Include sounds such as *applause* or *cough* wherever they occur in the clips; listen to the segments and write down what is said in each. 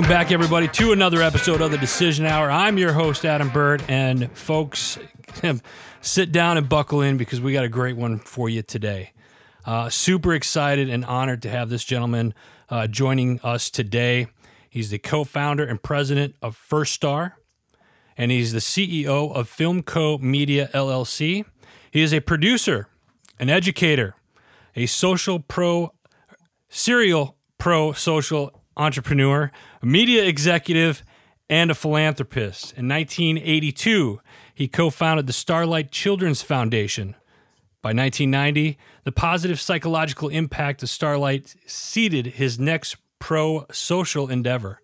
Welcome back, everybody, to another episode of the Decision Hour. I'm your host, Adam Bird, and folks, sit down and buckle in because we got a great one for you today. Uh, super excited and honored to have this gentleman uh, joining us today. He's the co founder and president of First Star, and he's the CEO of PhilmCo Media LLC. He is a producer, an educator, a social pro, serial pro social entrepreneur, a media executive, and a philanthropist. In 1982, he co founded the Starlight Children's Foundation. By 1990, the positive psychological impact of Starlight seeded his next pro social endeavor,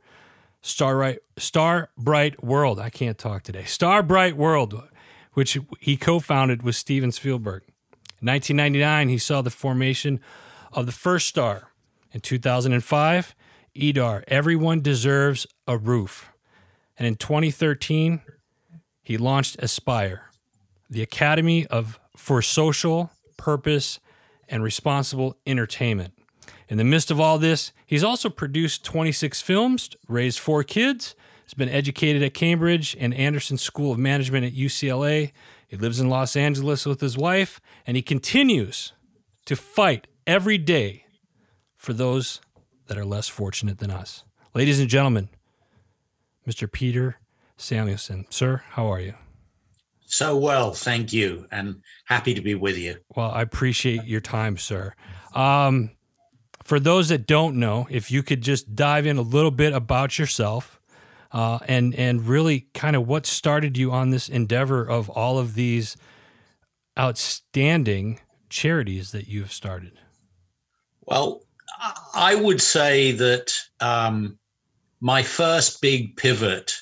Starlight, Star Bright World. I can't talk today. Star Bright World, which he co founded with Steven Spielberg. In 1999, he saw the formation of the first star. In 2005, EDAR, Everyone Deserves a Roof. And in 2013, he launched Aspire, the Academy of for Social Purpose and Responsible Entertainment. In the midst of all this, he's also produced 26 films, raised four kids, has been educated at Cambridge and Anderson School of Management at UCLA. He lives in Los Angeles with his wife, and he continues to fight every day for those that are less fortunate than us. Ladies and gentlemen, Mr. Peter Samuelson. Sir, how are you? So well, thank you, and happy to be with you. Well, I appreciate your time, sir. Um, for those that don't know, if you could just dive in a little bit about yourself, uh, and and really kind of what started you on this endeavor of all of these outstanding charities that you've started. Well, I would say that um, my first big pivot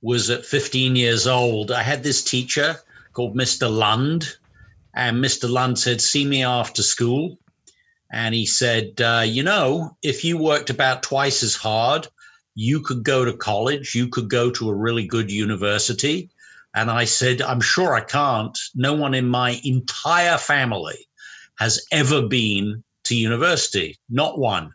was at 15 years old. I had this teacher called Mr. Lund, and Mr. Lund said, See me after school. And he said, uh, You know, if you worked about twice as hard, you could go to college, you could go to a really good university. And I said, I'm sure I can't. No one in my entire family has ever been to university, not one.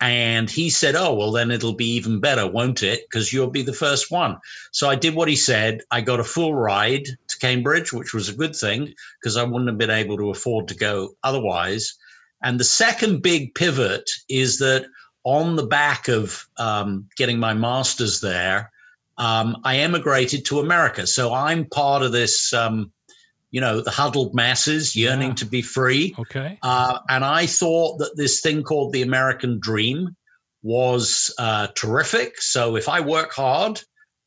And he said, Oh, well, then it'll be even better, won't it? Because you'll be the first one. So I did what he said. I got a full ride to Cambridge, which was a good thing because I wouldn't have been able to afford to go otherwise. And the second big pivot is that on the back of um, getting my master's there, um, I emigrated to America. So I'm part of this um, you know, the huddled masses yearning yeah. to be free. Okay. Uh, and I thought that this thing called the American dream was uh, terrific. So if I work hard,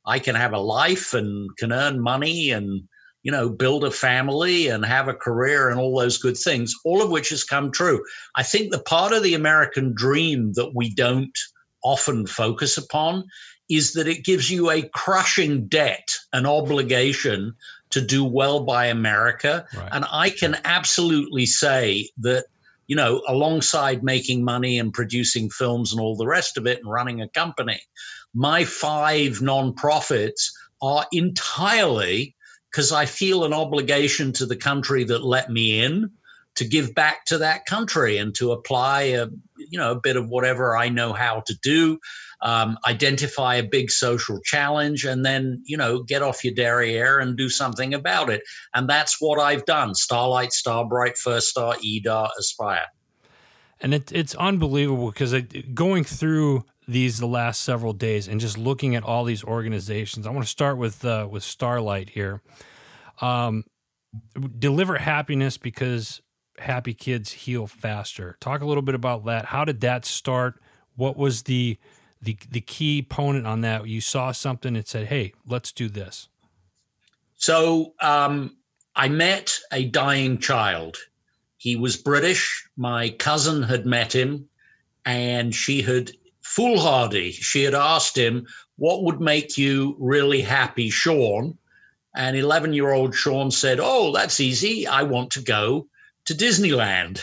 I can have a life and can earn money and, you know, build a family and have a career and all those good things, all of which has come true. I think the part of the American dream that we don't often focus upon is that it gives you a crushing debt, an obligation to do well by America. Right. And I can absolutely say that, you know, alongside making money and producing films and all the rest of it and running a company, my five nonprofits are entirely because I feel an obligation to the country that let me in to give back to that country and to apply a you know a bit of whatever I know how to do um, identify a big social challenge, and then you know get off your derriere and do something about it. And that's what I've done: Starlight, Starbright, First Star, EDAR, Aspire. And it, it's unbelievable because going through these the last several days and just looking at all these organizations. I want to start with uh, with Starlight here. Um, deliver happiness because happy kids heal faster. Talk a little bit about that. How did that start? What was the the the key opponent on that? You saw something and said, "Hey, let's do this." So um, I met a dying child. He was British. My cousin had met him, and she had foolhardy. She had asked him, "What would make you really happy, Sean?" And 11 year old Sean said, Oh, that's easy. I want to go to Disneyland.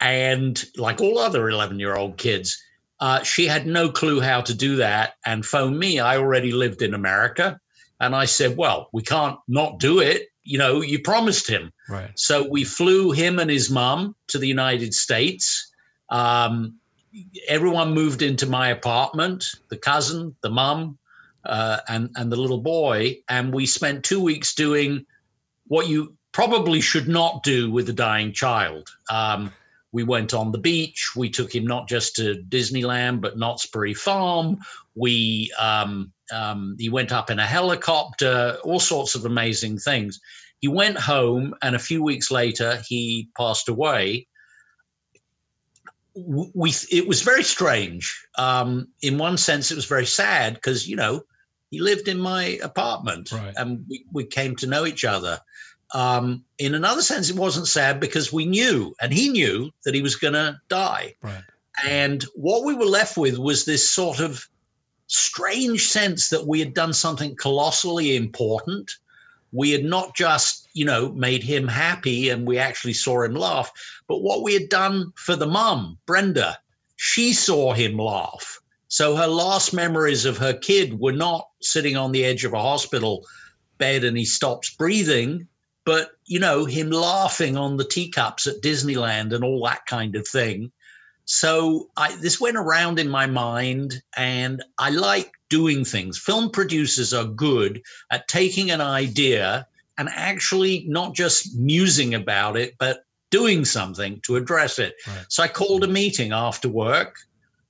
And like all other 11 year old kids, uh, she had no clue how to do that and phoned me. I already lived in America. And I said, Well, we can't not do it. You know, you promised him. Right. So we flew him and his mom to the United States. Um, everyone moved into my apartment the cousin, the mum, uh, and, and the little boy. And we spent two weeks doing what you probably should not do with a dying child. Um, we went on the beach. We took him not just to Disneyland, but Knott's Berry Farm. We um, um, he went up in a helicopter, all sorts of amazing things. He went home, and a few weeks later, he passed away. We it was very strange. Um, in one sense, it was very sad because you know he lived in my apartment, right. and we, we came to know each other. Um, in another sense, it wasn't sad because we knew, and he knew that he was going to die. Right. And what we were left with was this sort of strange sense that we had done something colossally important. We had not just, you know, made him happy and we actually saw him laugh, but what we had done for the mum, Brenda, she saw him laugh. So her last memories of her kid were not sitting on the edge of a hospital bed and he stops breathing but you know him laughing on the teacups at disneyland and all that kind of thing. So I, this went around in my mind and i like doing things. Film producers are good at taking an idea and actually not just musing about it but doing something to address it. Right. so i called a meeting after work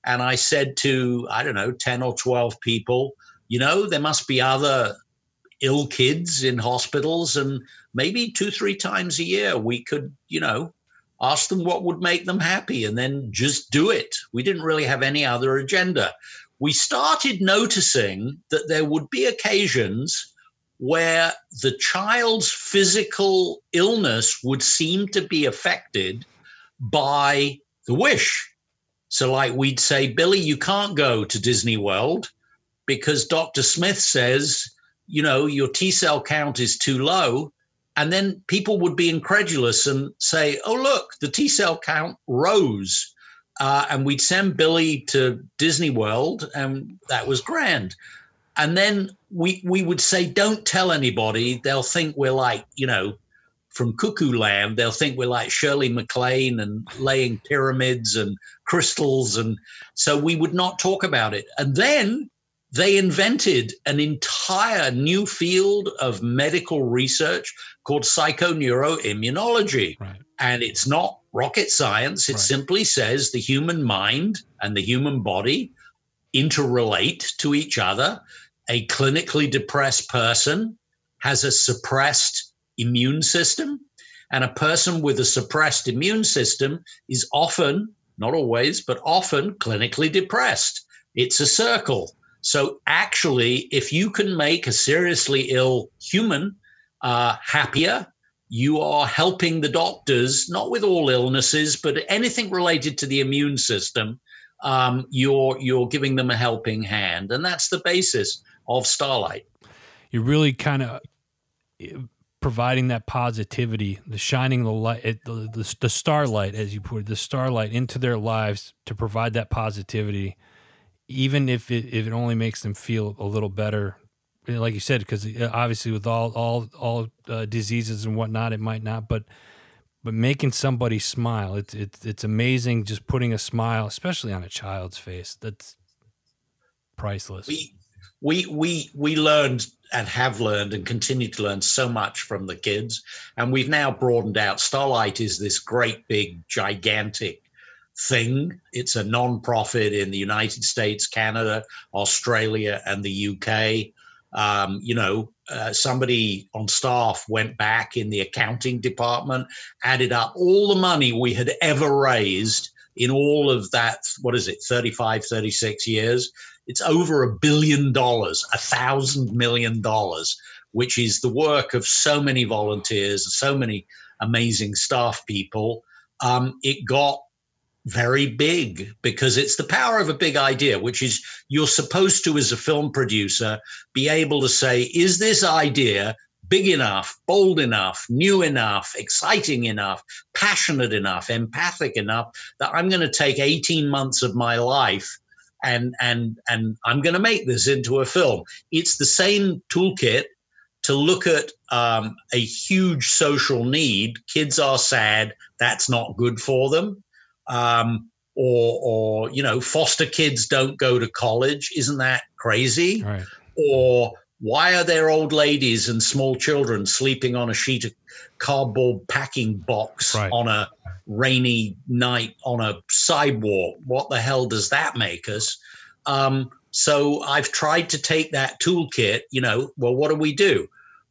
and i said to i don't know 10 or 12 people you know there must be other ill kids in hospitals and maybe two three times a year we could you know ask them what would make them happy and then just do it. We didn't really have any other agenda. We started noticing that there would be occasions where the child's physical illness would seem to be affected by the wish. So like we'd say billy you can't go to disney world because dr smith says you know, your T cell count is too low. And then people would be incredulous and say, oh, look, the T cell count rose. Uh, and we'd send Billy to Disney World, and that was grand. And then we we would say, don't tell anybody. They'll think we're like, you know, from Cuckoo Land. They'll think we're like Shirley MacLaine and laying pyramids and crystals. And so we would not talk about it. And then they invented an entire new field of medical research called psychoneuroimmunology. Right. And it's not rocket science. It right. simply says the human mind and the human body interrelate to each other. A clinically depressed person has a suppressed immune system, and a person with a suppressed immune system is often, not always, but often clinically depressed. It's a circle. So, actually, if you can make a seriously ill human uh, happier, you are helping the doctors, not with all illnesses, but anything related to the immune system. Um, you're you're giving them a helping hand, and that's the basis of Starlight. You're really kind of eh, providing that positivity, the shining the light, the, the, the starlight, as you put it, the starlight into their lives to provide that positivity even if it if it only makes them feel a little better, like you said, because uh, obviously with all all all uh, diseases and whatnot, it might not, but but making somebody smile, it's it's it's amazing. Just putting a smile, especially on a child's face, that's priceless. We we we we learned and have learned and continue to learn so much from the kids, and we've now broadened out. Starlight is this great big gigantic thing. It's a non-profit in the United States, Canada, Australia, and the UK. Um, you know, uh, somebody on staff went back in the accounting department, added up all the money we had ever raised in all of that, what is it, 35, 36 years? It's over a billion dollars, a thousand million dollars, which is the work of so many volunteers, so many amazing staff people. Um, it got very big because it's the power of a big idea, which is you're supposed to, as a film producer, be able to say, is this idea big enough, bold enough, new enough, exciting enough, passionate enough, empathic enough that I'm going to take 18 months of my life and and and I'm going to make this into a film. It's the same toolkit to look at um, a huge social need. Kids are sad. That's not good for them um, or or you know foster kids don't go to college. Isn't that crazy? Right. or why are there old ladies and small children sleeping on a sheet of cardboard packing box Right. on a rainy night on a sidewalk? What the hell does that make us? Um, so i've tried to take that toolkit you know well what do we do?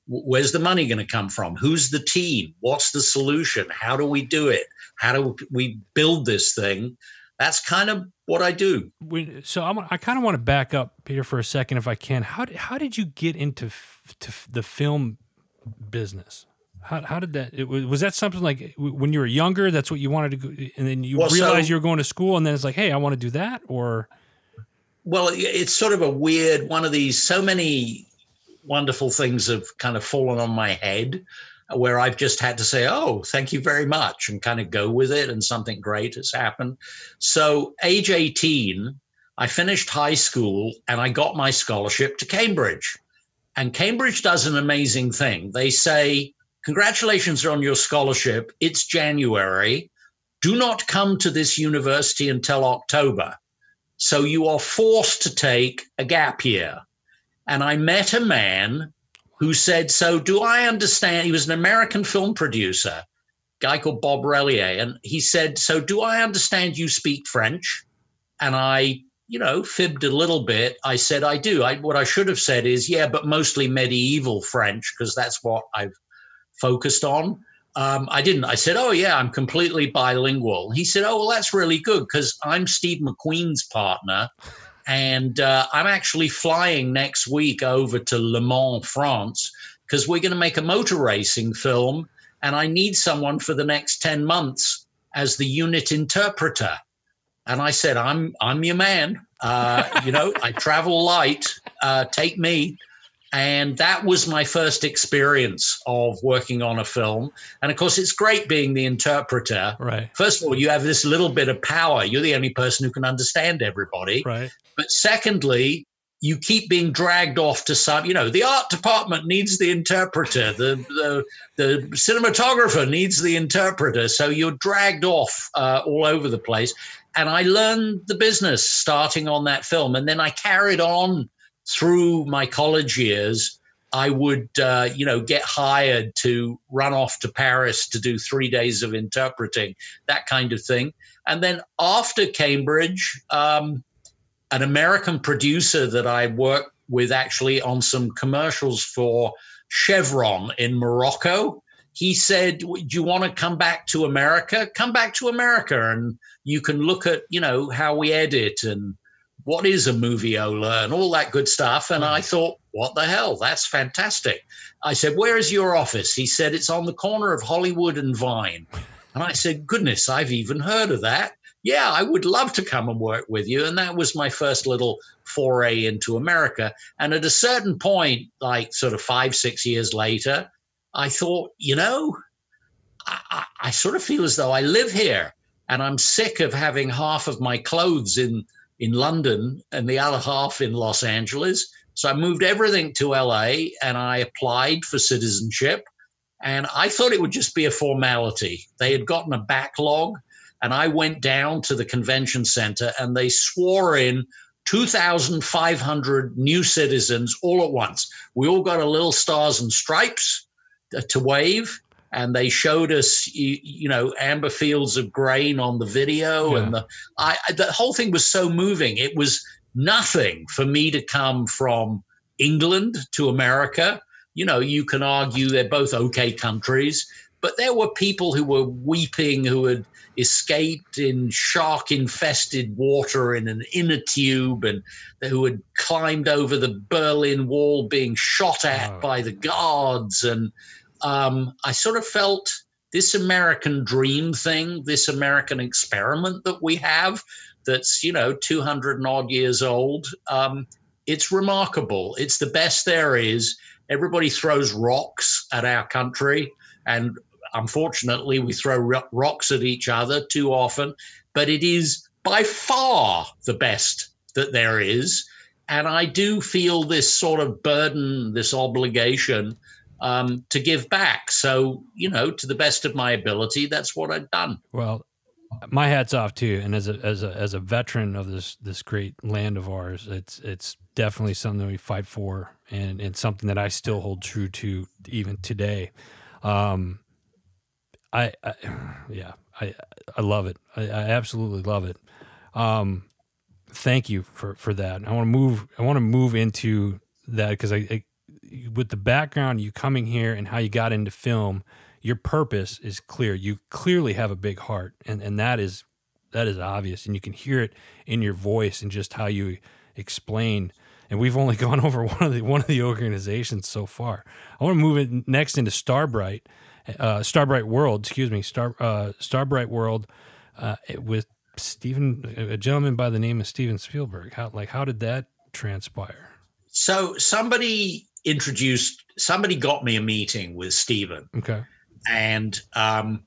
Where's the money going to come from? Who's the team? What's the solution? How do we do it how do we build this thing that's kind of what i do When, so I'm, I kind of want to back up Peter, for a second, if I can. How did, how did you get into f- to f- the film business? How, how did that? It was, was that something like when you were younger? That's what you wanted to go, and then you Well, so- you were going to school, and then it's like, hey, I want to do that, or Well, it's sort of a weird one of these. So many wonderful things have kind of fallen on my head where I've just had to say, oh, thank you very much, and kind of go with it, and something great has happened. So, age 18, I finished high school and I got my scholarship to Cambridge. And Cambridge does an amazing thing. They say, Congratulations on your scholarship. It's January. Do not come to this university until October. So you are forced to take a gap year. And I met a man who said, So do I understand? He was an American film producer, guy called Bob Relyea. And he said, So do I understand you speak French? And I, you know, fibbed a little bit. I said, I do. I, what I should have said is, Yeah, but mostly medieval French, because that's what I've focused on. Um, I didn't. I said, "Oh yeah, I'm completely bilingual." He said, "Oh well, that's really good because I'm Steve McQueen's partner, and uh, I'm actually flying next week over to Le Mans, France, because we're going to make a motor racing film, and I need someone for the next ten months as the unit interpreter." And I said, "I'm I'm your man. Uh, you know, I travel light. Uh, take me." And that was my first experience of working on a film. And of course, it's great being the interpreter. right, First of all, you have this little bit of power. You're the only person who can understand everybody. right, But secondly, you keep being dragged off to some, you know, the art department needs the interpreter, the the, the cinematographer needs the interpreter. So you're dragged off uh, all over the place. And I learned the business starting on that film. And then I carried on through my college years. I would, uh, you know, get hired to run off to Paris to do three days of interpreting, that kind of thing. And then after Cambridge, um, an American producer that I worked with actually on some commercials for Chevron in Morocco. He said, "Do you want to come back to America? Come back to America, and you can look at you know how we edit and what is a moviola and all that good stuff." And I mm. thought, "What the hell? That's fantastic." I said, "Where is your office?" He said, "It's on the corner of Hollywood and Vine." And I said, "Goodness, I've even heard of that." yeah, I would love to come and work with you. And that was my first little foray into America. And at a certain point, like sort of five, six years later, I thought, you know, I, I, I sort of feel as though I live here and I'm sick of having half of my clothes in, in London and the other half in Los Angeles. So I moved everything to LA and I applied for citizenship. And I thought it would just be a formality. They had gotten a backlog and I went down to the convention center and they swore in 2,500 new citizens all at once. We all got a little stars and stripes to wave. And they showed us, you, you know, amber fields of grain on the video, Yeah. and the I, the whole thing was so moving. It was nothing for me to come from England to America. You know, you can argue they're both okay countries, but there were people who were weeping who had escaped in shark infested water in an inner tube and who had climbed over the Berlin Wall being shot at Wow. by the guards. And um, I sort of felt this American dream thing, this American experiment that we have that's, you know, 200 and odd years old. Um, it's remarkable. It's the best there is. Everybody throws rocks at our country. And unfortunately, we throw ro- rocks at each other too often. But it is by far the best that there is. And I do feel this sort of burden, this obligation um, to give back. So, you know, to the best of my ability, that's what I've done. Well, my hat's off to you. And as a as a as a veteran of this this great land of ours, it's it's definitely something we fight for, and and something that I still hold true to even today. Um, I, I *sighs* yeah, I I love it. I, I absolutely love it. Um, thank you for for that. I want to move. I want to move into that because I, I, with the background you coming here and how you got into film, your purpose is clear. You clearly have a big heart, and and that is that is obvious, and you can hear it in your voice and just how you explain. And we've only *laughs* gone over one of the one of the organizations so far. I want to move it next into Starbright, uh, Starbright World. Excuse me, Star uh, Starbright World uh, with Steven, a gentleman by the name of Steven Spielberg. How like how did that transpire? So somebody introduced somebody got me a meeting with Steven. Okay. And um,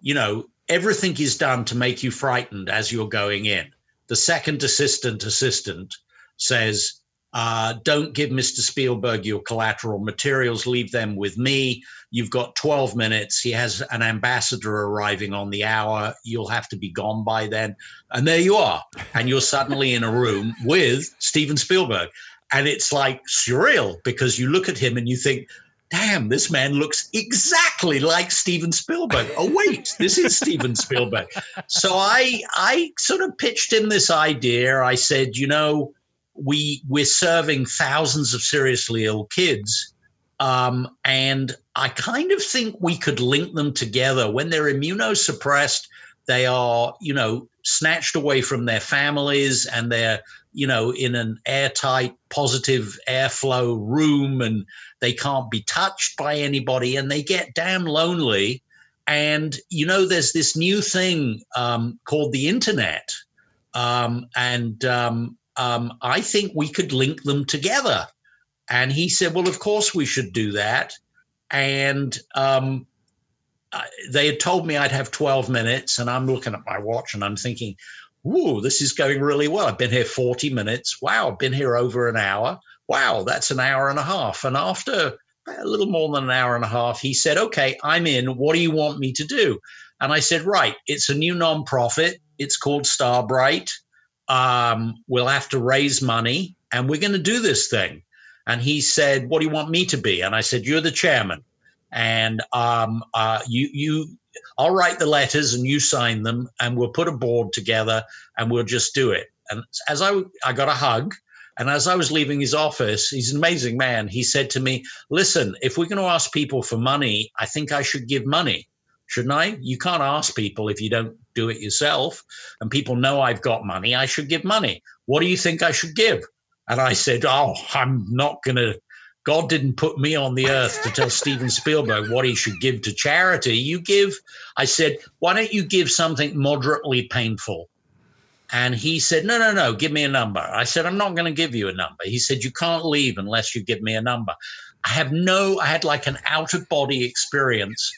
you know, everything is done to make you frightened as you're going in. The second assistant assistant says, uh, don't give Mr. Spielberg your collateral materials. Leave them with me. You've got 12 minutes. He has an ambassador arriving on the hour. You'll have to be gone by then. And there you are. And you're suddenly in a room with Steven Spielberg. And it's like surreal because you look at him and you think, damn, this man looks exactly like Steven Spielberg. Oh, wait, this is Steven *laughs* Spielberg. So I I sort of pitched him this idea. I said, you know, we we're serving thousands of seriously ill kids um, and i kind of think we could link them together when they're immunosuppressed they are you know snatched away from their families and they're you know in an airtight positive airflow room and they can't be touched by anybody and they get damn lonely and you know there's this new thing um, called the internet um, and um, um, I think we could link them together. And he said, Well, of course we should do that. And um, they had told me I'd have 12 minutes. And I'm looking at my watch and I'm thinking, Whoa, this is going really well. I've been here 40 minutes. Wow, I've been here over an hour. Wow, that's an hour and a half. And after a little more than an hour and a half, he said, Okay, I'm in. What do you want me to do? And I said, Right, it's a new nonprofit. It's called Starbright um, we'll have to raise money and we're going to do this thing. And he said, What do you want me to be? And I said, You're the chairman. And um, uh, you, you, I'll write the letters and you sign them, and we'll put a board together and we'll just do it. And as I, I got a hug, and as I was leaving his office, he's an amazing man. He said to me, Listen, if we're going to ask people for money, I think I should give money shouldn't I? You can't ask people if you don't do it yourself. And people know I've got money. I should give money. What do you think I should give? And I said, Oh, I'm not going to. God didn't put me on the earth to tell Steven Spielberg what he should give to charity. You give, I said, why don't you give something moderately painful? And he said, No, no, no, give me a number. I said, I'm not going to give you a number. He said, You can't leave unless you give me a number. I have no, I had like an out of body experience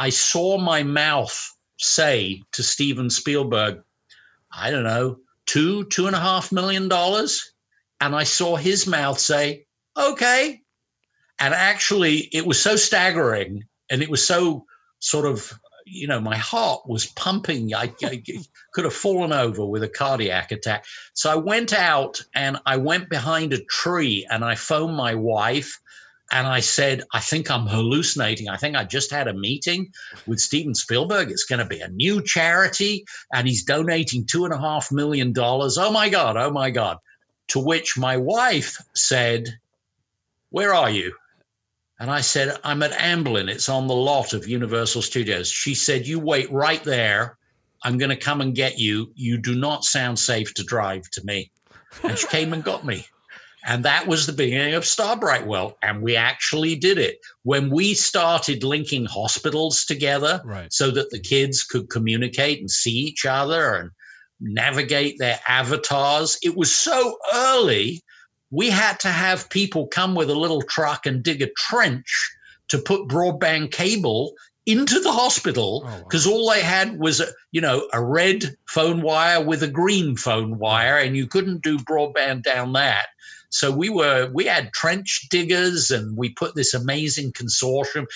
I saw my mouth say to Steven Spielberg, I don't know, two, two and a half million dollars. And I saw his mouth say, okay. And actually, it was so staggering and it was so sort of, you know, my heart was pumping. I, I *laughs* could have fallen over with a cardiac attack. So I went out and I went behind a tree and I phoned my wife and I said, I think I'm hallucinating. I think I just had a meeting with Steven Spielberg. It's going to be a new charity, and he's donating two and a half million dollars. Oh my God, oh my God. To which my wife said, Where are you? And I said, I'm at Amblin. It's on the lot of Universal Studios. She said, You wait right there. I'm going to come and get you. You do not sound safe to drive to me. And she came and got me. And that was the beginning of Starbright World. And we actually did it. When we started linking hospitals together right. so that the kids could communicate and see each other and navigate their avatars, it was so early. We had to have people come with a little truck and dig a trench to put broadband cable into the hospital because oh, wow. all they had was a, you know a red phone wire with a green phone wire and you couldn't do broadband down that so we were we had trench diggers and we put this amazing consortium.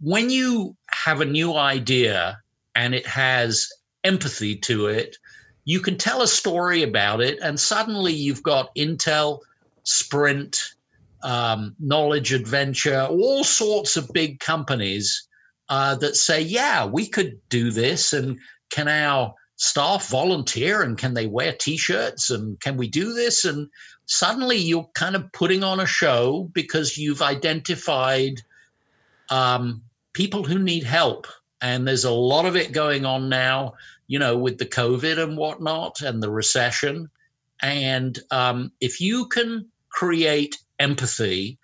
When you have a new idea and it has empathy to it, you can tell a story about it, and suddenly you've got Intel, Sprint, um, Knowledge Adventure, all sorts of big companies uh, that say, yeah, we could do this. And can our staff volunteer and can they wear t shirts and can we do this? And suddenly you're kind of putting on a show because you've identified um, people who need help. And there's a lot of it going on now, you know, with the COVID and whatnot and the recession. And um, if you can create empathy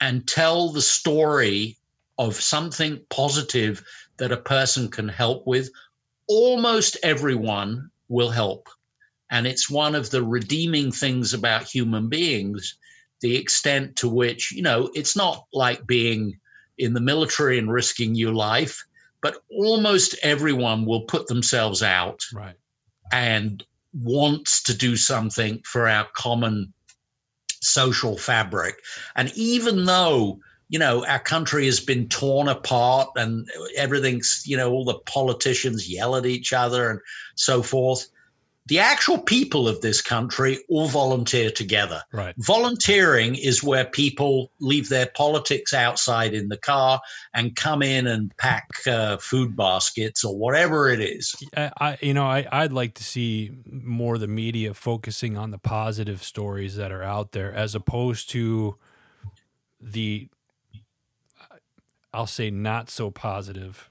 and tell the story of something positive that a person can help with, almost everyone will help. And it's one of the redeeming things about human beings, the extent to which, you know, it's not like being in the military and risking your life, but almost everyone will put themselves out right. and wants to do something for our common social fabric. And even though, you know, our country has been torn apart and everything's, you know, all the politicians yell at each other and so forth, the actual people of this country all volunteer together. Right. Volunteering is where people leave their politics outside in the car and come in and pack uh, food baskets or whatever it is. I, I, you know, I, I'd like to see more of the media focusing on the positive stories that are out there as opposed to the, I'll say, not so positive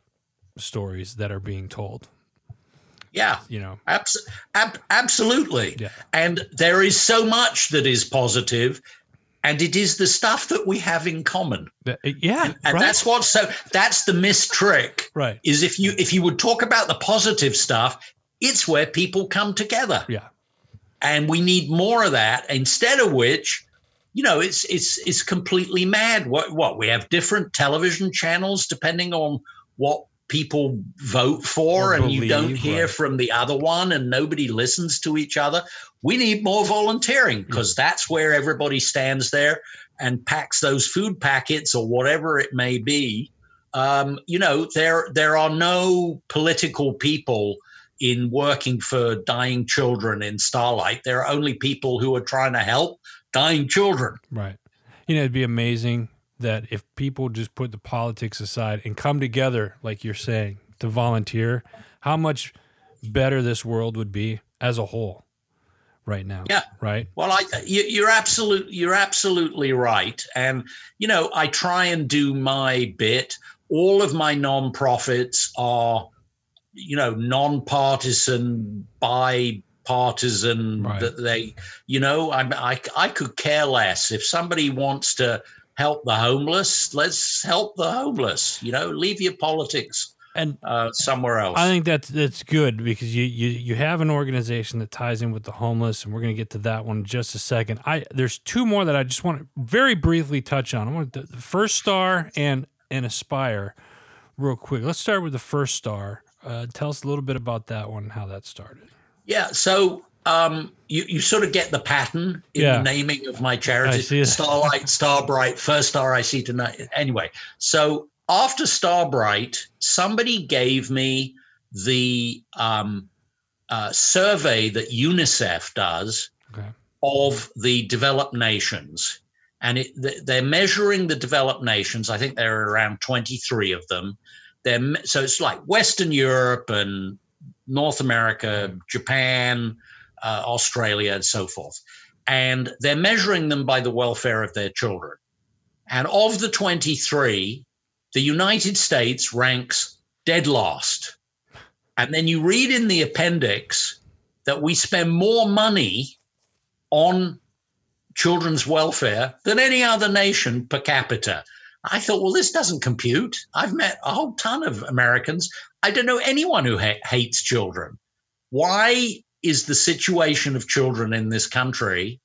stories that are being told. Yeah, you know, abs- ab- absolutely. Yeah. And there is so much that is positive, and it is the stuff that we have in common. That- uh, yeah, And right. that's what. So that's the missed trick. right. Is if you if you would talk about the positive stuff, it's where people come together, Yeah, and we need more of that. Instead of which. You know, it's it's it's completely mad. What what we have different television channels depending on what people vote for Or and you don't hear right. from the other one and nobody listens to each other we need more volunteering because that's where everybody stands there and packs those food packets or whatever it may be um, you know there there are no political people in working for dying children in starlight there are only people who are trying to help dying children right. You know, it'd be amazing that if people just put the politics aside and come together, like you're saying, to volunteer, how much better this world would be as a whole right now. Yeah. Right. Well, I you, you're absolutely you're absolutely right, and you know I try and do my bit. All of my nonprofits are, you know, nonpartisan, bipartisan. Right. That they, you know, I, I I could care less if somebody wants to help the homeless. Let's help the homeless. You know, leave your politics And uh, somewhere else. I think that's that's good because you, you you have an organization that ties in with the homeless, and we're going to get to that one in just a second. I there's two more that I just want to very briefly touch on. I want the, the first star and and aspire, real quick. Let's start with the first star. Uh, tell us a little bit about that one, and how that started. Yeah, so um, you you sort of get the pattern in Yeah. the naming of my charity. Starlight, Starbright, first star I see tonight. Anyway, so after Starbright, somebody gave me the um, uh, survey that UNICEF does Okay. of the developed nations. And it, they're measuring the developed nations. I think there are around 23 of them. They're, so it's like Western Europe and North America, Japan, uh, Australia, and so forth. And they're measuring them by the welfare of their children. And of the 23, the United States ranks dead last. And then you read in the appendix that we spend more money on children's welfare than any other nation per capita. I thought, well, this doesn't compute. I've met a whole ton of Americans. I don't know anyone who ha- hates children. Why is the situation of children in this country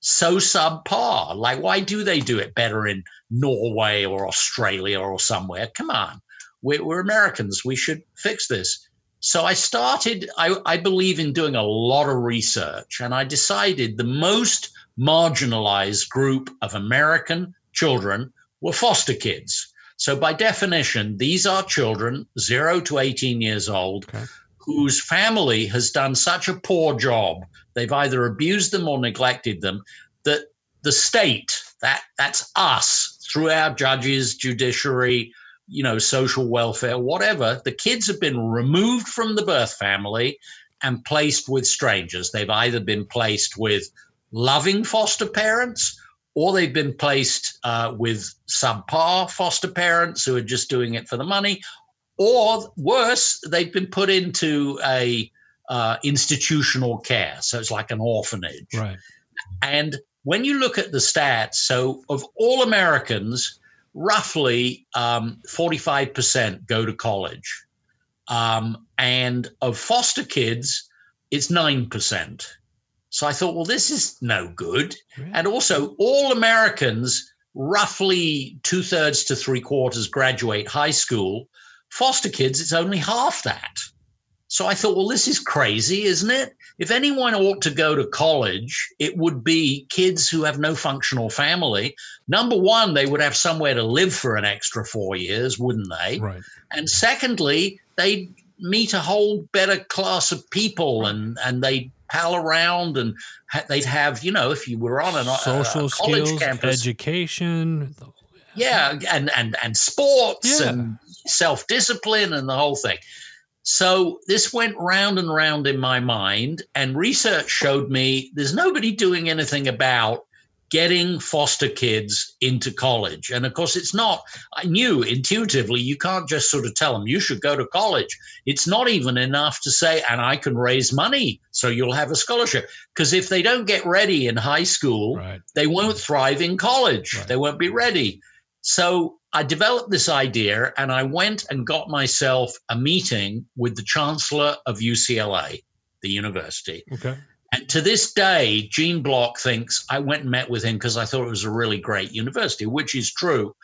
so subpar? Like, why do they do it better in Norway or Australia or somewhere? Come on. We're, we're Americans. We should fix this. So I started, I, I believe in doing a lot of research, and I decided the most marginalized group of American children were foster kids. So, by definition, these are children zero to 18 years old Okay. Whose family has done such a poor job. They've either abused them or neglected them that the state, that that's us through our judges, judiciary, you know, social welfare, whatever, the kids have been removed from the birth family and placed with strangers. They've either been placed with loving foster parents or they've been placed uh, with subpar foster parents who are just doing it for the money, or worse, they've been put into a uh, institutional care. So it's like an orphanage. Right. And when you look at the stats, so of all Americans, roughly um, 45% go to college. Um, and of foster kids, it's 9%. So I thought, well, this is no good. Really? And also, all Americans, roughly two thirds to three quarters, graduate high school. Foster kids, it's only half that. So I thought, well, this is crazy, isn't it? If anyone ought to go to college, it would be kids who have no functional family. Number one, they would have somewhere to live for an extra four years, wouldn't they? Right. And secondly, they'd meet a whole better class of people and, and they'd pal around and ha- they'd have, you know, if you were on an, social a, skills, campus, education. Yeah, and, and, and sports yeah. and self discipline and the whole thing. So this went round and round in my mind, and research showed me there's nobody doing anything about getting foster kids into college. And of course, it's not, I knew intuitively, you can't just sort of tell them you should go to college. It's not even enough to say, and I can raise money so you'll have a scholarship. Because if they don't get ready in high school, right. they won't thrive in college, right. they won't be ready. So I developed this idea and I went and got myself a meeting with the chancellor of UCLA, the university. Okay. And to this day, Gene Block thinks I went and met with him because I thought it was a really great university, which is true.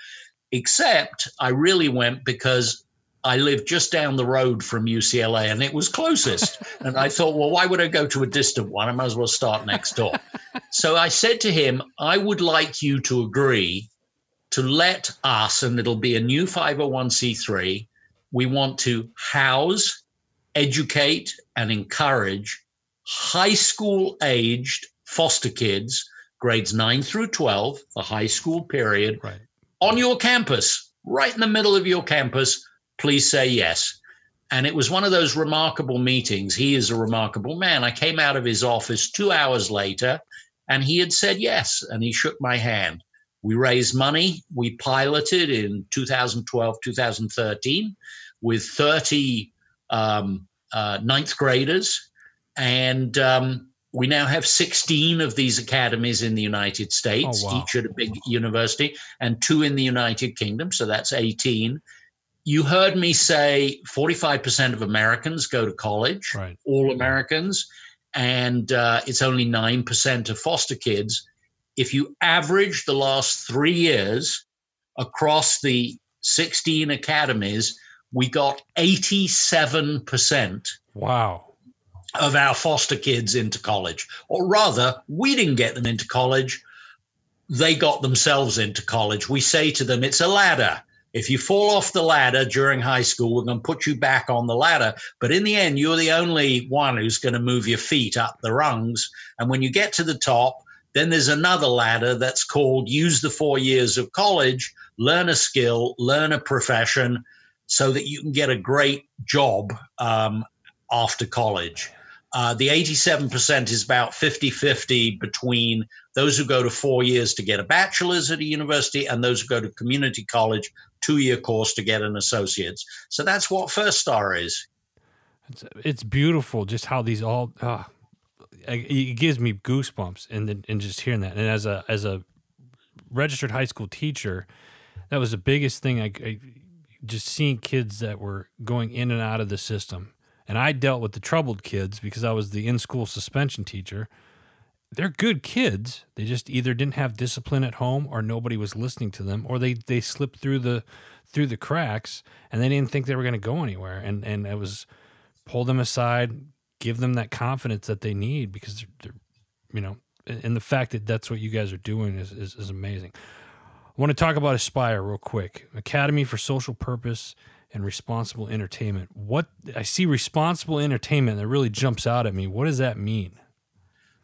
Except I really went because I lived just down the road from UCLA and it was closest. *laughs* and I thought, well, why would I go to a distant one? I might as well start next door. *laughs* so I said to him, I would like you to agree to let us, and it'll be a new 501c3, we want to house, educate, and encourage high school aged foster kids, grades 9 through 12, the high school period, right. on your campus, right in the middle of your campus. Please say yes. And it was one of those remarkable meetings. He is a remarkable man. I came out of his office two hours later and he had said yes. And he shook my hand. We raised money. We piloted in 2012, 2013 with 30 um, uh, ninth graders. And um, we now have 16 of these academies in the United States, oh, wow. each at a big university, and two in the United Kingdom. So that's 18. You heard me say 45% of Americans go to college, right. all Americans, and uh, it's only 9% of foster kids if you average the last three years across the 16 academies, we got 87%. Wow. Of our foster kids into college. Or rather, we didn't get them into college, they got themselves into college. We say to them, it's a ladder. If you fall off the ladder during high school, we're going to put you back on the ladder. But in the end, you're the only one who's going to move your feet up the rungs. And when you get to the top, then there's another ladder that's called use the four years of college, learn a skill, learn a profession, so that you can get a great job um, after college. Uh, the 87% is about 50 50 between those who go to four years to get a bachelor's at a university and those who go to community college, two year course to get an associate's. So that's what First Star is. It's, it's beautiful just how these all, uh, it gives me goosebumps and and just hearing that. And as a as a registered high school teacher, that was the biggest thing. I, I just seeing kids that were going in and out of the system. And I dealt with the troubled kids because I was the in school suspension teacher. They're good kids. They just either didn't have discipline at home or nobody was listening to them or they, they slipped through the through the cracks and they didn't think they were going to go anywhere. And and it was pull them aside, give them that confidence that they need because they're, they're you know, and the fact that that's what you guys are doing is, is, is amazing. I want to talk about Aspire real quick. Academy for Social Purpose. and responsible entertainment. What I see responsible entertainment that really jumps out at me. What does that mean?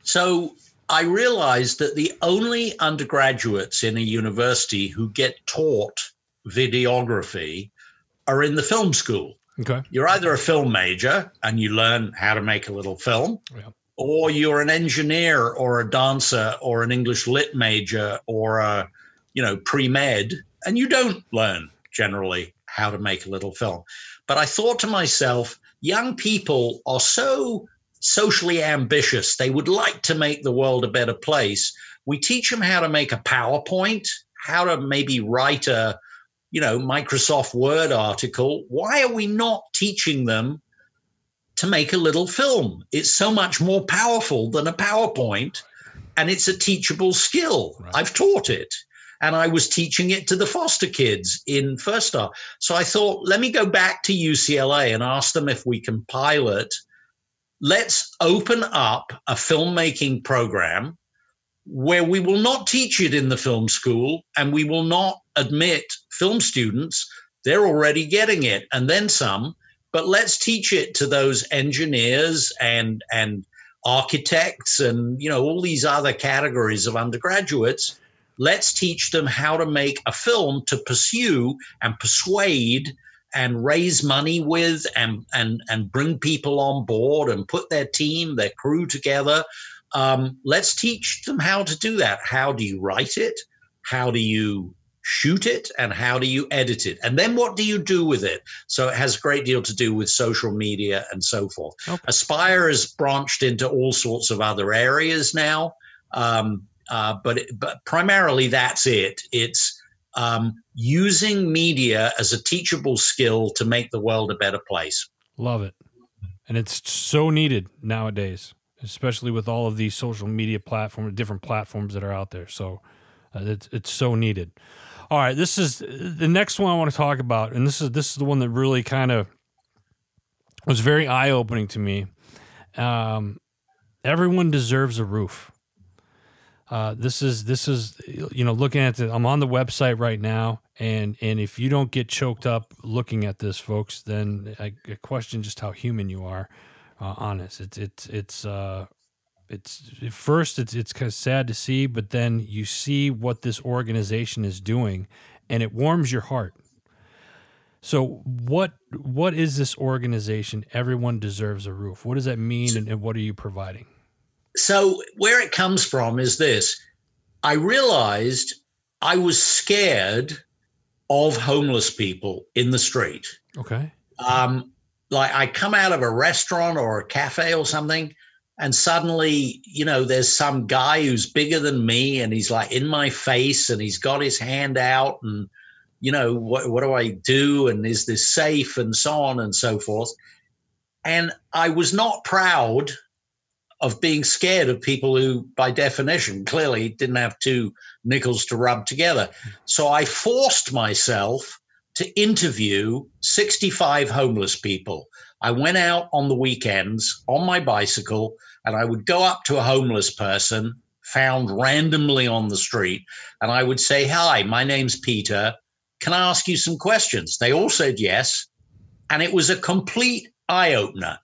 So I realized that the only undergraduates in a university who get taught videography are in the film school. Okay. You're either a film major and you learn how to make a little film, yeah. or you're an engineer or a dancer or an English lit major or a, you know, pre med, and you don't learn generally how to make a little film. But I thought to myself, young people are so socially ambitious. They would like to make the world a better place. We teach them how to make a PowerPoint, how to maybe write a you know, Microsoft Word article, why are we not teaching them to make a little film? It's so much more powerful than a PowerPoint and it's a teachable skill. Right. I've taught it and I was teaching it to the foster kids in First Star. So I thought, let me go back to UCLA and ask them if we can pilot. Let's open up a filmmaking program where we will not teach it in the film school and we will not admit film students they're already getting it and then some. But let's teach it to those engineers and and architects and you know all these other categories of undergraduates. Let's teach them how to make a film to pursue and persuade and raise money with and and and bring people on board and put their team their crew together um, let's teach them how to do that. How do you write it? How do you shoot it? And how do you edit it? And then what do you do with it? So it has a great deal to do with social media and so forth. Okay. Aspire has branched into all sorts of other areas now. Um, uh, but, it, but primarily that's it. It's um, using media as a teachable skill to make the world a better place. Love it. And it's so needed nowadays especially with all of these social media platforms, different platforms that are out there. So uh, it's it's so needed. All right, this is the next one I want to talk about, and this is this is the one that really kind of was very eye opening to me. Um, everyone deserves a roof. Uh, this is this is you know looking at it. I'm on the website right now, and and if you don't get choked up looking at this, folks, then I, I question just how human you are uh, honest. It's it's it's uh, it's at first it's it's kind of sad to see, but then you see what this organization is doing, and it warms your heart. So what what is this organization? Everyone deserves a roof. What does that mean, and, and what are you providing? So where it comes from is this: I realized I was scared of homeless people in the street. Okay. Um, like I come out of a restaurant or a cafe or something, and suddenly, you know, there's some guy who's bigger than me and he's like in my face and he's got his hand out and, you know, what, what do I do? And is this safe? And so on and so forth. And I was not proud of being scared of people who, by definition, clearly didn't have two nickels to rub together. So I forced myself to interview 65 homeless people. I went out on the weekends on my bicycle and I would go up to a homeless person found randomly on the street and I would say, Hi, my name's Peter. Can I ask you some questions? They all said yes. And it was a complete eye opener.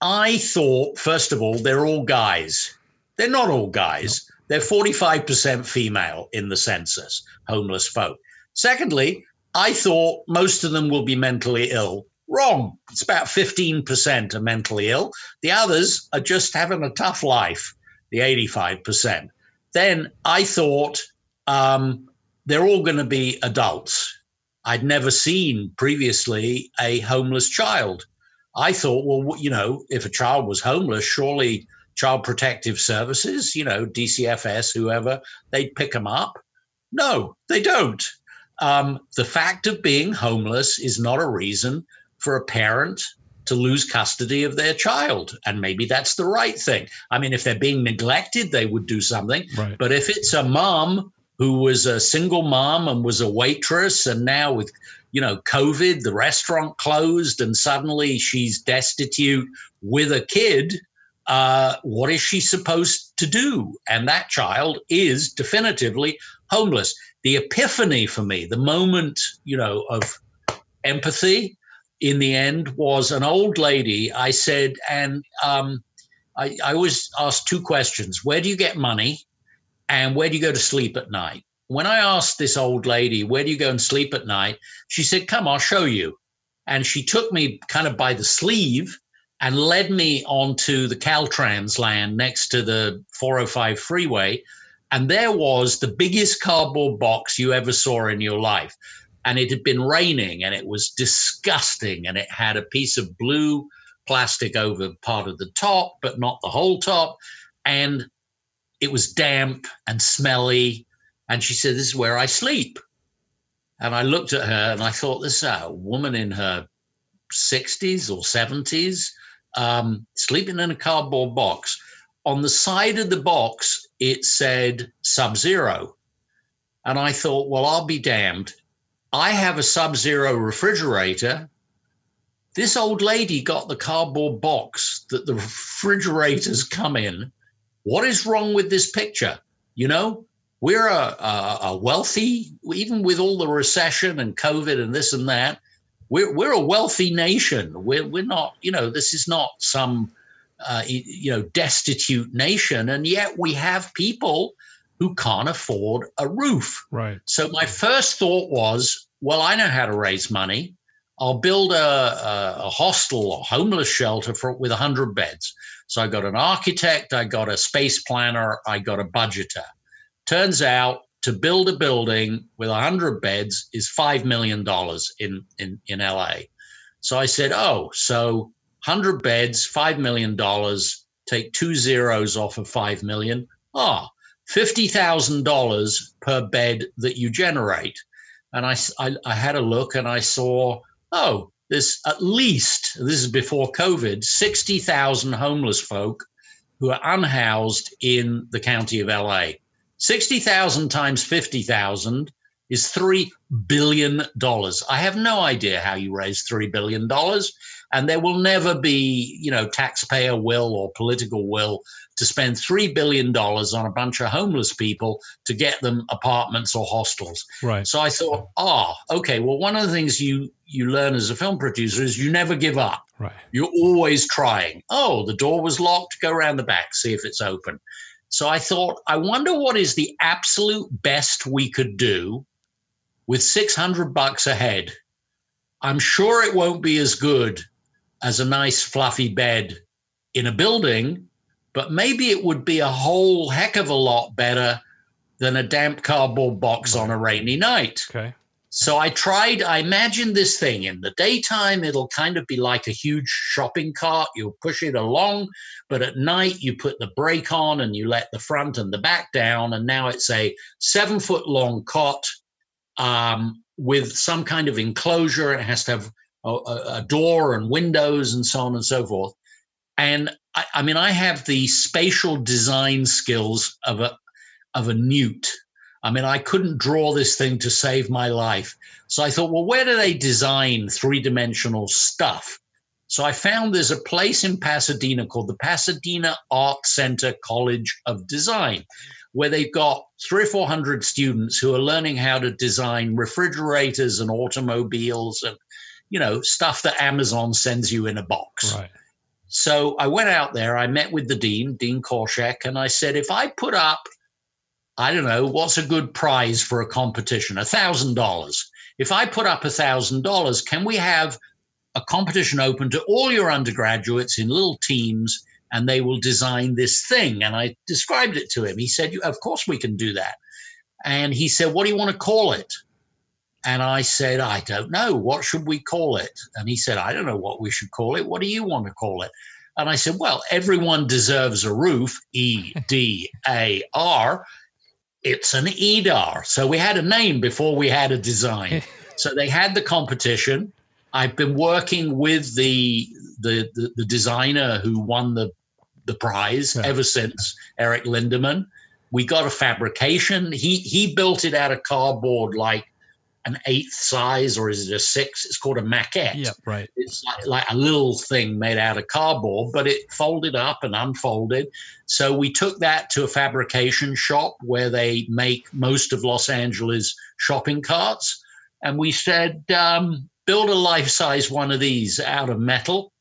I thought, first of all, they're all guys. They're not all guys. They're 45% female in the census, homeless folk. Secondly, I thought most of them will be mentally ill. Wrong. It's about 15% are mentally ill. The others are just having a tough life, the 85%. Then I thought um, they're all going to be adults. I'd never seen previously a homeless child. I thought, well, you know, if a child was homeless, surely Child Protective Services, you know, DCFS, whoever, they'd pick them up. No, they don't um, the fact of being homeless is not a reason for a parent to lose custody of their child. And maybe that's the right thing. I mean, if they're being neglected, they would do something. Right. But if it's a mom who was a single mom and was a waitress, and now with you know COVID, the restaurant closed, and suddenly she's destitute with a kid. Uh, what is she supposed to do? And that child is definitively homeless the epiphany for me, the moment, you know, of empathy in the end was an old lady. I said, and um, I, I always two questions Where do you get money? And where do you go to sleep at night? When I asked this old lady, Where do you go and sleep at night? She said, Come, I'll show you. And she took me kind of by the sleeve and led me onto the Caltrans land next to the 405 freeway. And there was the biggest cardboard box you ever saw in your life. And it had been raining and it was disgusting. And it had a piece of blue plastic over part of the top, but not the whole top. And it was damp and smelly. And she said, This is where I sleep. And I looked at her and I thought, This is a woman in her 60s or 70s um, sleeping in a cardboard box. On the side of the box, it said Sub Zero. And I thought, well, I'll be damned. I have a Sub Zero refrigerator. This old lady got the cardboard box that the refrigerators come in. What is wrong with this picture? You know, we're a, a, a wealthy, even with all the recession and COVID and this and that, we're we're a wealthy nation. We're we're not, you know, this is not some uh, you know destitute nation, and yet we have people who can't afford a roof. Right. So my first thought was, well, I know how to raise money. I'll build a, a, a hostel or homeless shelter for with hundred beds. So I got an architect, I got a space planner, I got a budgeter. Turns out to build a building with 100 beds is $5 million in, in, in LA. So I said, oh, so 100 beds, $5 million, take two zeros off of 5 million. Ah, $50,000 per bed that you generate. And I, I, I had a look and I saw, oh, there's at least, this is before COVID, 60,000 homeless folk who are unhoused in the county of LA. 60,000 times 50,000 is $3 billion. I have no idea how you raise $3 billion. And there will never be, you know, taxpayer will or political will to spend $3 billion on a bunch of homeless people to get them apartments or hostels. Right. So I thought, ah, okay, well, one of the things you, you learn as a film producer is you never give up. Right. You're always trying. Oh, the door was locked, go around the back, see if it's open. So I thought, I wonder what is the absolute best we could do with 600 bucks a head. I'm sure it won't be as good as a nice fluffy bed in a building, but maybe it would be a whole heck of a lot better than a damp cardboard box on a rainy night. Okay. So I tried, I imagined this thing in the daytime, it'll kind of be like a huge shopping cart. You'll push it along, but at night you put the brake on and you let the front and the back down. And now it's a seven foot long cot um, with some kind of enclosure. It has to have a, a, door and windows and so on and so forth. And I, I mean, I have the spatial design skills of a, of a newt I mean, I couldn't draw this thing to save my life. So I thought, well, where do they design three dimensional stuff? So I found there's a place in Pasadena called the Pasadena Art Center College of Design, where they've got three or 400 students who are learning how to design refrigerators and automobiles and, you know, stuff that Amazon sends you in a box. Right. So I went out there, I met with the dean, Dean Korshak, and I said, if I put up – I don't know, what's a good prize for a competition? A thousand dollars. If I put up a thousand dollars, can we have a competition open to all your undergraduates in little teams and they will design this thing? And I described it to him. He said, Of course we can do that. And he said, What do you want to call it? And I said, I don't know. What should we call it? And he said, I don't know what we should call it. What do you want to call it? And I said, Well, everyone deserves a roof, E D A R it's an EDAR. So we had a name before we had a design. *laughs* so they had the competition. I've been working with the the the, the designer who won the the prize ever since, Eric Lindemann. We got a fabrication. He he built it out of cardboard like an eighth size or is it a six? It's called a maquette. Yeah, right. It's like, like, a little thing made out of cardboard, but it folded up and unfolded. So we took that to a fabrication shop where they make most of Los Angeles shopping carts. And we said, um, build a life size one of these out of metal.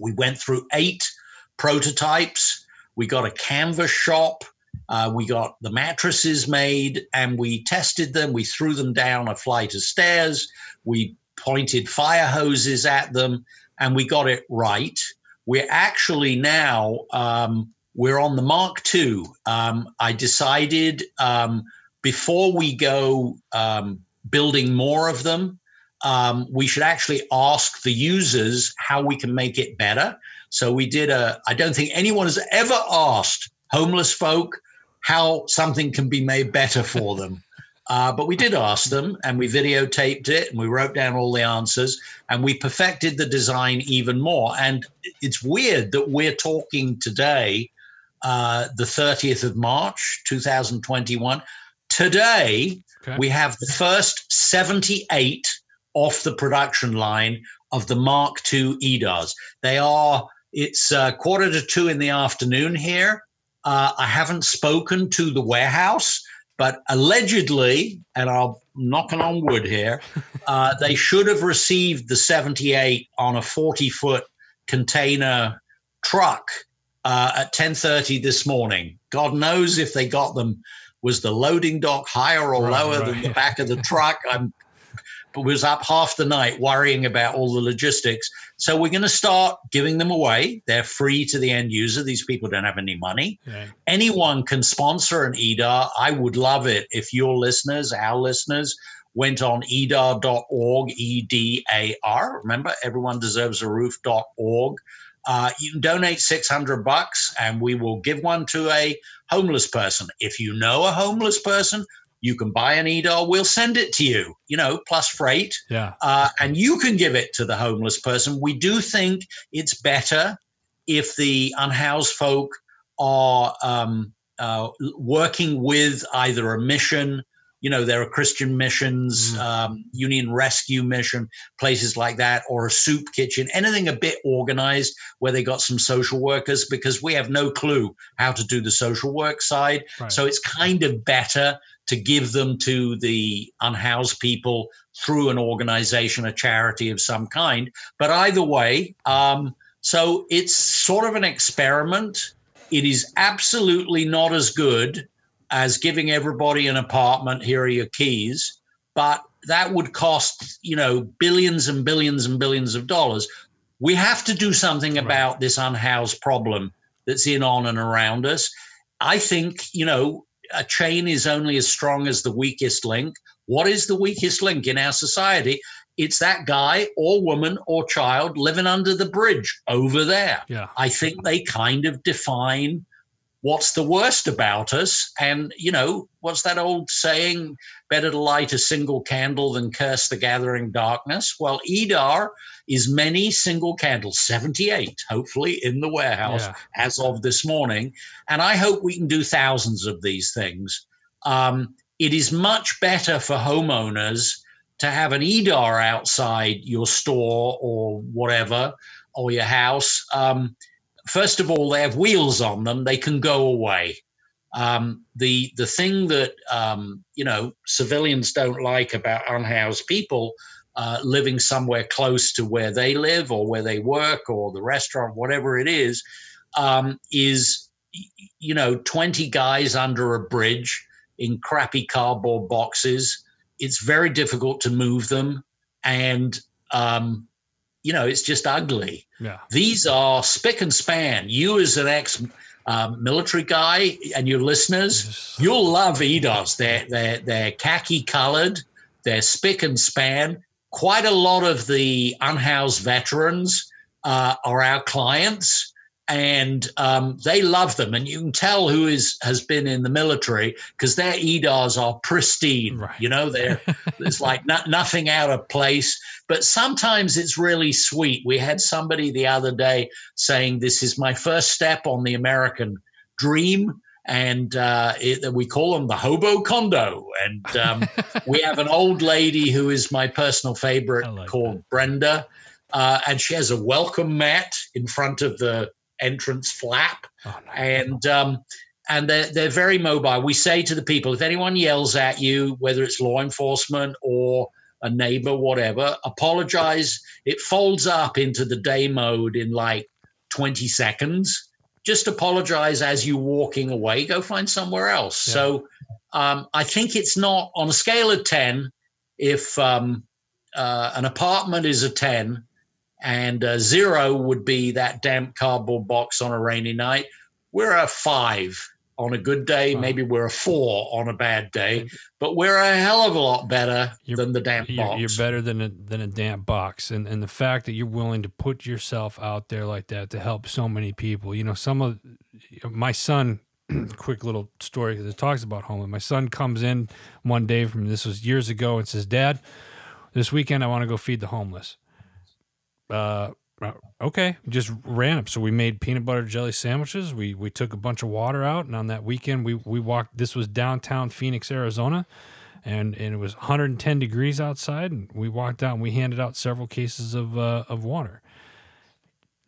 We went through eight prototypes. We got a canvas shop. Uh, we got the mattresses made and we tested them. We threw them down a flight of stairs. We pointed fire hoses at them and we got it right. We're actually now um, we're on the Mark II. Um, I decided um, before we go um, building more of them, um, we should actually ask the users how we can make it better. So we did a. I don't think anyone has ever asked homeless folk how something can be made better for them. *laughs* Uh, but we did ask them and we videotaped it and we wrote down all the answers and we perfected the design even more. And it's weird that we're talking today, uh, the 30th of March, 2021. Today, okay. we have the first 78 off the production line of the Mark II EDARs. They are, it's uh, quarter to two in the afternoon here. Uh, I haven't spoken to the warehouse, but allegedly, and I'm knocking on wood here, *laughs* uh, they should have received the 78 on a 40 foot container truck uh, at 10:30 this morning. God knows if they got them. Was the loading dock higher or right, lower right, than the back of the truck? I'm was up half the night worrying about all the logistics. So we're going to start giving them away. They're free to the end user. These people don't have any money. Right. Anyone can sponsor an EDAR. I would love it if your listeners, our listeners, went on edar.org, E D A R. Remember, everyone deserves a roof.org. Uh, you can donate 600 bucks and we will give one to a homeless person. If you know a homeless person, you can buy an EDAR, we'll send it to you, you know, plus freight. Yeah. Uh, and you can give it to the homeless person. We do think it's better if the unhoused folk are um, uh, working with either a mission, you know, there are Christian missions, mm. um, Union Rescue Mission, places like that, or a soup kitchen, anything a bit organized where they got some social workers because we have no clue how to do the social work side. Right. So it's kind of better to give them to the unhoused people through an organization, a charity of some kind. But either way, um, so it's sort of an experiment. It is absolutely not as good as giving everybody an apartment. Here are your keys. But that would cost, you know, billions and billions and billions of dollars. We have to do something about this unhoused problem that's in, on, and around us. I think, you know, a chain is only as strong as the weakest link. What is the weakest link in our society? It's that guy or woman or child living under the bridge over there. Yeah. I think they kind of define what's the worst about us. And, you know, what's that old saying? Better to light a single candle than curse the gathering darkness. Well, EDAR is many single candles, 78, hopefully, in the warehouse yeah. as of this morning. And I hope we can do thousands of these things. Um, it is much better for homeowners to have an EDAR outside your store or whatever, or your house. Um, first of all, they have wheels on them, they can go away. Um, the the thing that um, you know civilians don't like about unhoused people uh, living somewhere close to where they live or where they work or the restaurant, whatever it is, um, is you know 20 guys under a bridge in crappy cardboard boxes. It's very difficult to move them, and um, you know it's just ugly. Yeah. These are spick and span. You as an ex um, military guy and your listeners, you'll love EDARs. They're they're they're khaki colored. They're spick and span quite a lot of the unhoused veterans uh, are our clients and um, they love them and you can tell who is has been in the military because their edars are pristine right. you know they're *laughs* there's like nothing out of place but sometimes it's really sweet we had somebody the other day saying this is my first step on the american dream and uh, it, we call them the hobo condo. And um, *laughs* we have an old lady who is my personal favorite like called that. Brenda, uh, and she has a welcome mat in front of the entrance flap, oh, no. and um, and they're they're very mobile. We say to the people, if anyone yells at you, whether it's law enforcement or a neighbor, whatever, apologize. It folds up into the day mode in like 20 seconds. Just apologize as you're walking away. Go find somewhere else. Yeah. So um, I think it's not on a scale of 10. If um, uh, an apartment is a 10 and uh, zero would be that damp cardboard box on a rainy night, we're a five on a good day. Wow. Maybe we're a four on a bad day, but we're a hell of a lot better you're, than the damp you're, box. You're better than a, than a damp box. And, and the fact that you're willing to put yourself out there like that to help so many people, you know, some of my son, *clears throat* quick little story that talks about home. And My son comes in one day from this was years ago and says, Dad, this weekend I want to go feed the homeless. Uh, uh, okay, just ran up. So we made peanut butter jelly sandwiches. We we took a bunch of water out, and on that weekend we we walked. This was downtown Phoenix, Arizona, and and it was 110 degrees outside. And we walked out and we handed out several cases of uh, of water.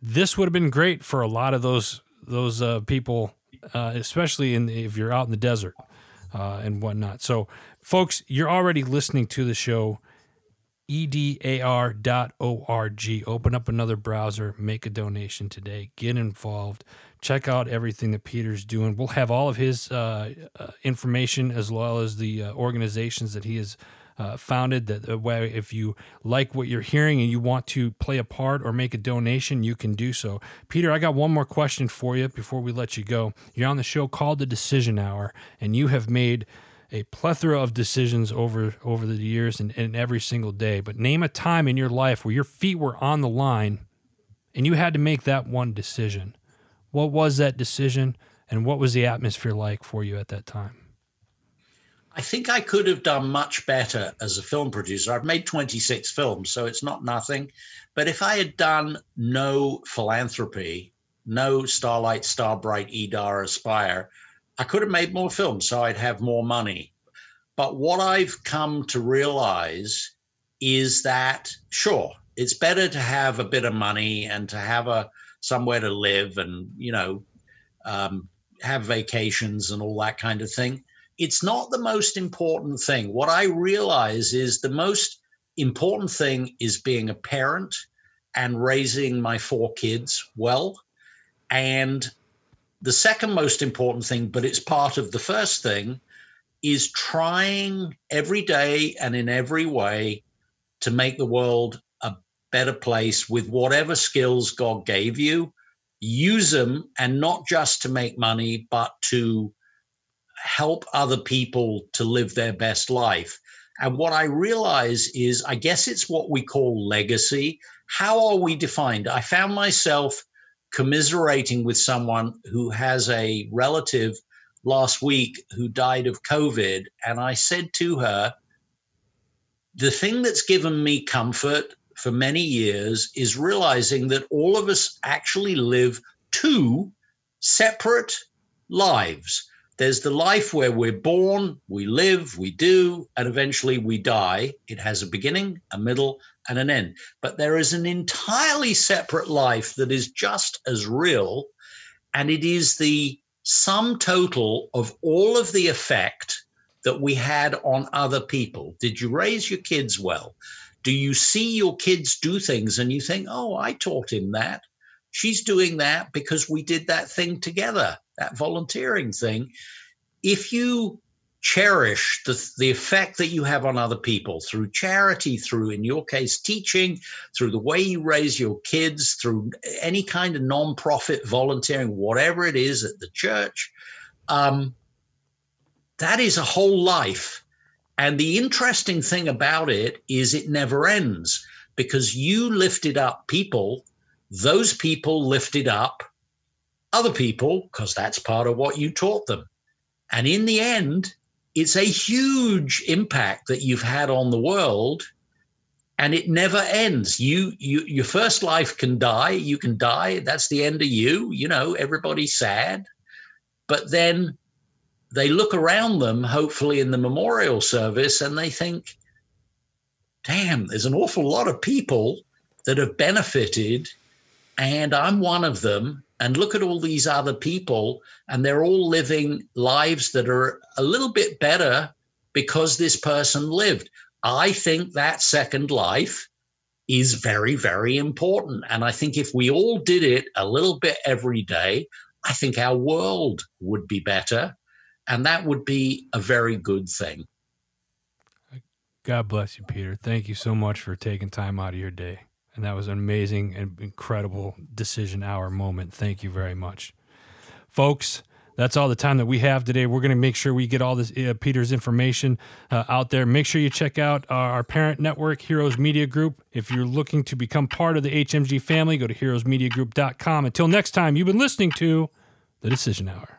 This would have been great for a lot of those those uh, people, uh, especially in the, if you're out in the desert uh, and whatnot. So, folks, you're already listening to the show edar.org. Open up another browser, make a donation today, get involved, check out everything that Peter's doing. We'll have all of his uh, uh, information as well as the uh, organizations that he has. Uh, founded that way if you like what you're hearing and you want to play a part or make a donation you can do so peter i got one more question for you before we let you go you're on the show called the decision hour and you have made a plethora of decisions over over the years and, and every single day. But name a time in your life where your feet were on the line and you had to make that one decision. What was that decision and what was the atmosphere like for you at that time? I think I could have done much better as a film producer. I've made 26 films, so it's not nothing. But if I had done no philanthropy, no Starlight, Starbright, EDAR, Aspire, I could have made more films so I'd have more money. But what I've come to realize is that sure, it's better to have a bit of money and to have a somewhere to live and you know um, have vacations and all that kind of thing. It's not the most important thing. What I realize is the most important thing is being a parent and raising my four kids well and the second most important thing, but it's part of the first thing, is trying every day and in every way to make the world a better place with whatever skills God gave you. Use them and not just to make money, but to help other people to live their best life. And what I realize is, I guess it's what we call legacy. How are we defined? I found myself commiserating with someone who has a relative last week who died of COVID. And I said to her, the thing that's given me comfort for many years is realizing that all of us actually live two separate lives. There's the life where we're born, we live, we do, and eventually we die. It has a beginning, a middle, and an end. But there is an entirely separate life that is just as real, and it is the sum total of all of the effect that we had on other people. Did you raise your kids well? Do you see your kids do things and you think, oh, I taught him that? She's doing that because we did that thing together, that volunteering thing. If you cherish the, the effect that you have on other people through charity, through, in your case, teaching, through the way you raise your kids, through any kind of nonprofit volunteering, whatever it is at the church. Um, that is a whole life. And the interesting thing about it is it never ends because you lifted up people, those people lifted up other people because that's part of what you taught them. And in the end, it's a huge impact that you've had on the world and it never ends you you your first life can die you can die that's the end of you you know everybody's sad but then they look around them hopefully in the memorial service and they think damn there's an awful lot of people that have benefited and i'm one of them and look at all these other people and they're all living lives that are a little bit better because this person lived I think that second life is very, very important. And I think if we all did it a little bit every day, I think our world would be better. And that would be a very good thing. God bless you, Peter. Thank you so much for taking time out of your day. And that was an amazing and incredible decision hour moment. Thank you very much. Folks, that's all the time that we have today. We're going to make sure we get all this uh, Peter's information uh, out there. Make sure you check out our, our, parent network, Heroes Media Group. If you're looking to become part of the HMG family, go to heroesmediagroup.com. Until next time, you've been listening to The Decision Hour.